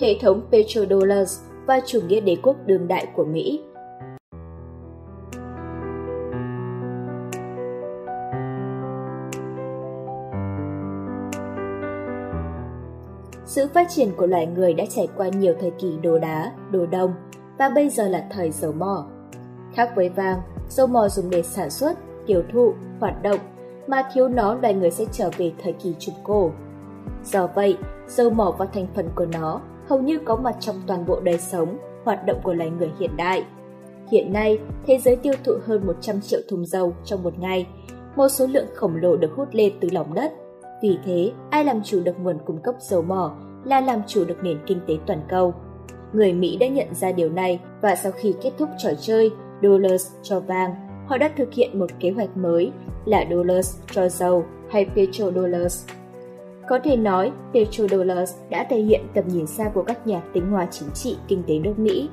hệ thống petrodollars và chủ nghĩa đế quốc đương đại của Mỹ. Sự phát triển của loài người đã trải qua nhiều thời kỳ đồ đá, đồ đông và bây giờ là thời dầu mỏ. Khác với vàng, dầu mỏ dùng để sản xuất, tiêu thụ, hoạt động, mà thiếu nó loài người sẽ trở về thời kỳ trung cổ. Do vậy, dầu mỏ và thành phần của nó hầu như có mặt trong toàn bộ đời sống, hoạt động của loài người hiện đại. Hiện nay, thế giới tiêu thụ hơn 100 triệu thùng dầu trong một ngày, một số lượng khổng lồ được hút lên từ lòng đất. Vì thế, ai làm chủ được nguồn cung cấp dầu mỏ là làm chủ được nền kinh tế toàn cầu. Người Mỹ đã nhận ra điều này và sau khi kết thúc trò chơi Dollars cho vàng, họ đã thực hiện một kế hoạch mới là Dollars cho dầu hay Petrodollars. Có thể nói, Petrodollars đã thể hiện tầm nhìn xa của các nhà tính hòa chính trị kinh tế nước Mỹ.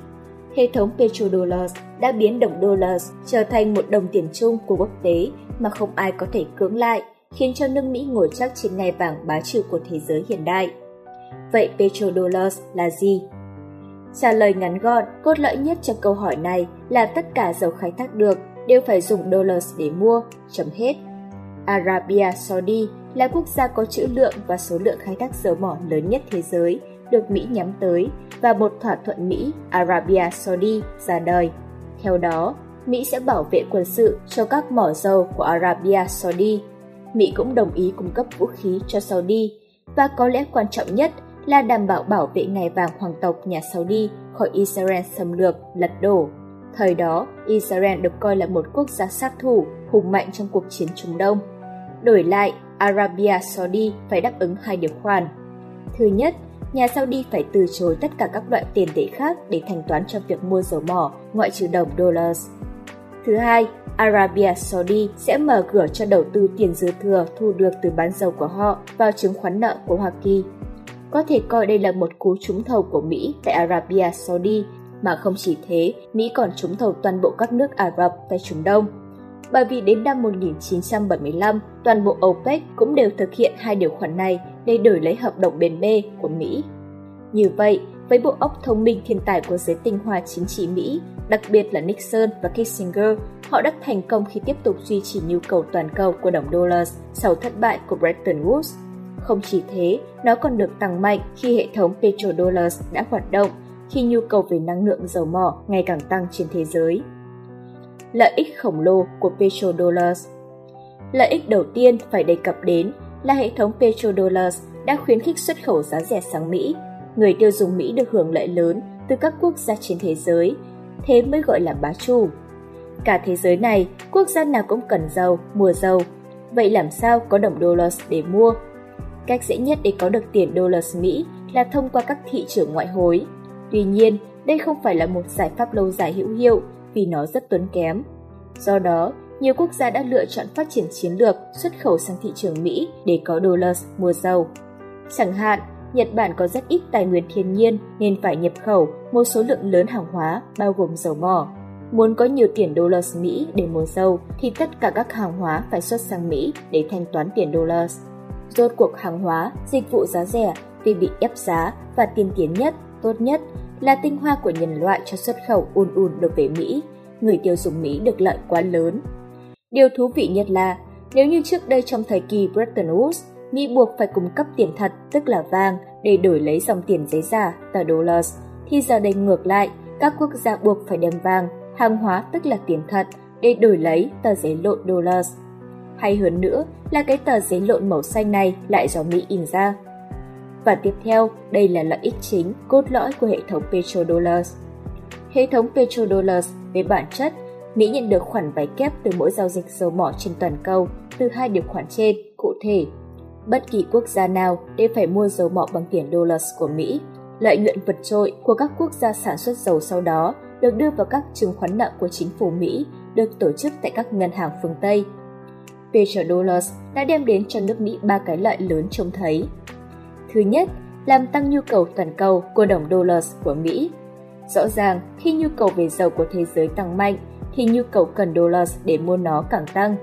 Hệ thống Petrodollars đã biến đồng Dollars trở thành một đồng tiền chung của quốc tế mà không ai có thể cưỡng lại, khiến cho nước Mỹ ngồi chắc trên ngai vàng bá chủ của thế giới hiện đại. Vậy Petrodollars là gì? Trả lời ngắn gọn, cốt lõi nhất trong câu hỏi này là tất cả dầu khai thác được đều phải dùng dollars để mua, chấm hết. Arabia Saudi là quốc gia có trữ lượng và số lượng khai thác dầu mỏ lớn nhất thế giới, được Mỹ nhắm tới và một thỏa thuận Mỹ-Arabia Saudi ra đời. Theo đó, Mỹ sẽ bảo vệ quân sự cho các mỏ dầu của Arabia Saudi. Mỹ cũng đồng ý cung cấp vũ khí cho Saudi và có lẽ quan trọng nhất là đảm bảo bảo vệ ngày vàng hoàng tộc nhà Saudi khỏi Israel xâm lược, lật đổ. Thời đó, Israel được coi là một quốc gia sát thủ, hùng mạnh trong cuộc chiến Trung Đông. Đổi lại, Arabia Saudi phải đáp ứng hai điều khoản. Thứ nhất, nhà Saudi phải từ chối tất cả các loại tiền tệ khác để thanh toán cho việc mua dầu mỏ, ngoại trừ đồng dollars. Thứ hai, Arabia Saudi sẽ mở cửa cho đầu tư tiền dư thừa thu được từ bán dầu của họ vào chứng khoán nợ của Hoa Kỳ. Có thể coi đây là một cú trúng thầu của Mỹ tại Arabia Saudi, mà không chỉ thế, Mỹ còn trúng thầu toàn bộ các nước Ả Rập tại Trung Đông. Bởi vì đến năm 1975, toàn bộ OPEC cũng đều thực hiện hai điều khoản này để đổi lấy hợp đồng bền bê của Mỹ. Như vậy, với bộ óc thông minh thiên tài của giới tinh hoa chính trị Mỹ, đặc biệt là Nixon và Kissinger, họ đã thành công khi tiếp tục duy trì nhu cầu toàn cầu của đồng đô sau thất bại của Bretton Woods. Không chỉ thế, nó còn được tăng mạnh khi hệ thống petrodollars đã hoạt động, khi nhu cầu về năng lượng dầu mỏ ngày càng tăng trên thế giới. Lợi ích khổng lồ của petrodollars Lợi ích đầu tiên phải đề cập đến là hệ thống petrodollars đã khuyến khích xuất khẩu giá rẻ sang Mỹ. Người tiêu dùng Mỹ được hưởng lợi lớn từ các quốc gia trên thế giới, thế mới gọi là bá chủ. Cả thế giới này, quốc gia nào cũng cần dầu, mua dầu. Vậy làm sao có đồng dollars để mua? Cách dễ nhất để có được tiền dollars Mỹ là thông qua các thị trường ngoại hối. Tuy nhiên, đây không phải là một giải pháp lâu dài hữu hiệu vì nó rất tốn kém. Do đó, nhiều quốc gia đã lựa chọn phát triển chiến lược xuất khẩu sang thị trường Mỹ để có dollars mua dầu. Chẳng hạn, Nhật Bản có rất ít tài nguyên thiên nhiên nên phải nhập khẩu một số lượng lớn hàng hóa bao gồm dầu mỏ. Muốn có nhiều tiền dollars Mỹ để mua dầu thì tất cả các hàng hóa phải xuất sang Mỹ để thanh toán tiền dollars. Rốt cuộc hàng hóa, dịch vụ giá rẻ vì bị ép giá và tiên tiến nhất, tốt nhất là tinh hoa của nhân loại cho xuất khẩu ùn ùn được về Mỹ. Người tiêu dùng Mỹ được lợi quá lớn. Điều thú vị nhất là, nếu như trước đây trong thời kỳ Bretton Woods, Mỹ buộc phải cung cấp tiền thật, tức là vàng, để đổi lấy dòng tiền giấy giả, tờ dollars, thì giờ đây ngược lại, các quốc gia buộc phải đem vàng, hàng hóa tức là tiền thật, để đổi lấy tờ giấy lộn dollars. Hay hơn nữa là cái tờ giấy lộn màu xanh này lại do Mỹ in ra. Và tiếp theo, đây là lợi ích chính, cốt lõi của hệ thống petrodollars. Hệ thống petrodollars về bản chất, Mỹ nhận được khoản vay kép từ mỗi giao dịch dầu mỏ trên toàn cầu từ hai điều khoản trên, cụ thể. Bất kỳ quốc gia nào đều phải mua dầu mỏ bằng tiền dollars của Mỹ. Lợi nhuận vượt trội của các quốc gia sản xuất dầu sau đó được đưa vào các chứng khoán nợ của chính phủ Mỹ, được tổ chức tại các ngân hàng phương Tây. Petrodollars đã đem đến cho nước Mỹ ba cái lợi lớn trông thấy. Thứ nhất, làm tăng nhu cầu toàn cầu của đồng dollars của Mỹ. Rõ ràng, khi nhu cầu về dầu của thế giới tăng mạnh, thì nhu cầu cần dollars để mua nó càng tăng.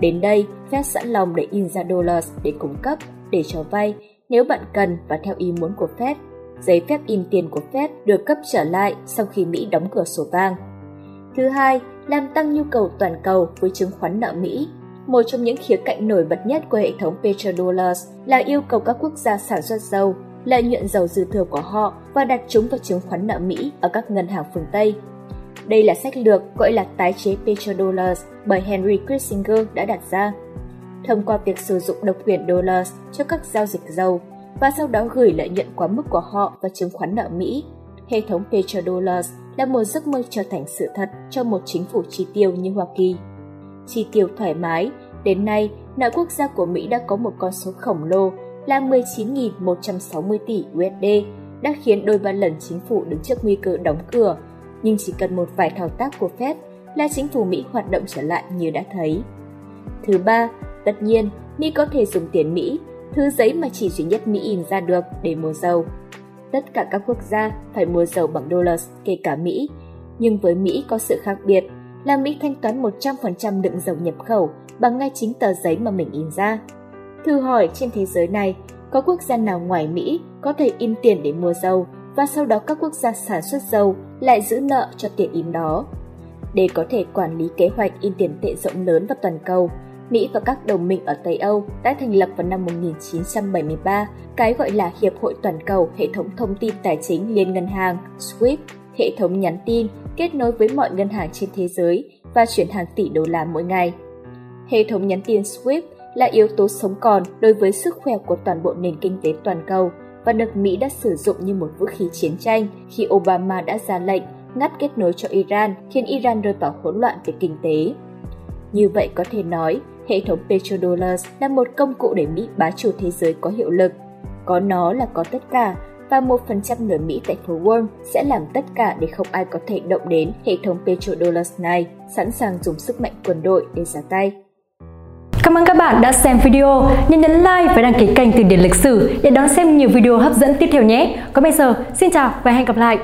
Đến đây, Fed sẵn lòng để in ra dollars để cung cấp, để cho vay nếu bạn cần và theo ý muốn của Fed. giấy phép in tiền của Fed được cấp trở lại sau khi Mỹ đóng cửa sổ vàng. Thứ hai, làm tăng nhu cầu toàn cầu với chứng khoán nợ Mỹ. Một trong những khía cạnh nổi bật nhất của hệ thống petrodollars là yêu cầu các quốc gia sản xuất dầu, lợi nhuận dầu dư thừa của họ và đặt chúng vào chứng khoán nợ Mỹ ở các ngân hàng phương Tây. Đây là sách lược gọi là tái chế petrodollars bởi Henry Kissinger đã đặt ra. Thông qua việc sử dụng độc quyền dollars cho các giao dịch dầu và sau đó gửi lợi nhuận quá mức của họ vào chứng khoán nợ Mỹ, hệ thống petrodollars là một giấc mơ trở thành sự thật cho một chính phủ chi tiêu như Hoa Kỳ. Chi tiêu thoải mái, đến nay nợ quốc gia của Mỹ đã có một con số khổng lồ là 19.160 tỷ USD, đã khiến đôi ba lần chính phủ đứng trước nguy cơ đóng cửa, nhưng chỉ cần một vài thao tác của Fed là chính phủ Mỹ hoạt động trở lại như đã thấy. Thứ ba, tất nhiên, Mỹ có thể dùng tiền Mỹ, thứ giấy mà chỉ duy nhất Mỹ in ra được để mua dầu tất cả các quốc gia phải mua dầu bằng đô la, kể cả Mỹ. Nhưng với Mỹ có sự khác biệt là Mỹ thanh toán 100% lượng dầu nhập khẩu bằng ngay chính tờ giấy mà mình in ra. Thử hỏi trên thế giới này, có quốc gia nào ngoài Mỹ có thể in tiền để mua dầu và sau đó các quốc gia sản xuất dầu lại giữ nợ cho tiền in đó. Để có thể quản lý kế hoạch in tiền tệ rộng lớn và toàn cầu, Mỹ và các đồng minh ở Tây Âu đã thành lập vào năm 1973 cái gọi là Hiệp hội Toàn cầu Hệ thống Thông tin Tài chính Liên ngân hàng SWIFT, hệ thống nhắn tin kết nối với mọi ngân hàng trên thế giới và chuyển hàng tỷ đô la mỗi ngày. Hệ thống nhắn tin SWIFT là yếu tố sống còn đối với sức khỏe của toàn bộ nền kinh tế toàn cầu và được Mỹ đã sử dụng như một vũ khí chiến tranh khi Obama đã ra lệnh ngắt kết nối cho Iran, khiến Iran rơi vào hỗn loạn về kinh tế. Như vậy có thể nói, hệ thống petrodollars là một công cụ để Mỹ bá chủ thế giới có hiệu lực. Có nó là có tất cả, và 1% người Mỹ tại phố Wall sẽ làm tất cả để không ai có thể động đến hệ thống petrodollars này, sẵn sàng dùng sức mạnh quân đội để ra tay. Cảm ơn các bạn đã xem video. Nhớ nhấn like và đăng ký kênh Từ điển lịch sử để đón xem nhiều video hấp dẫn tiếp theo nhé. Còn bây giờ, xin chào và hẹn gặp lại.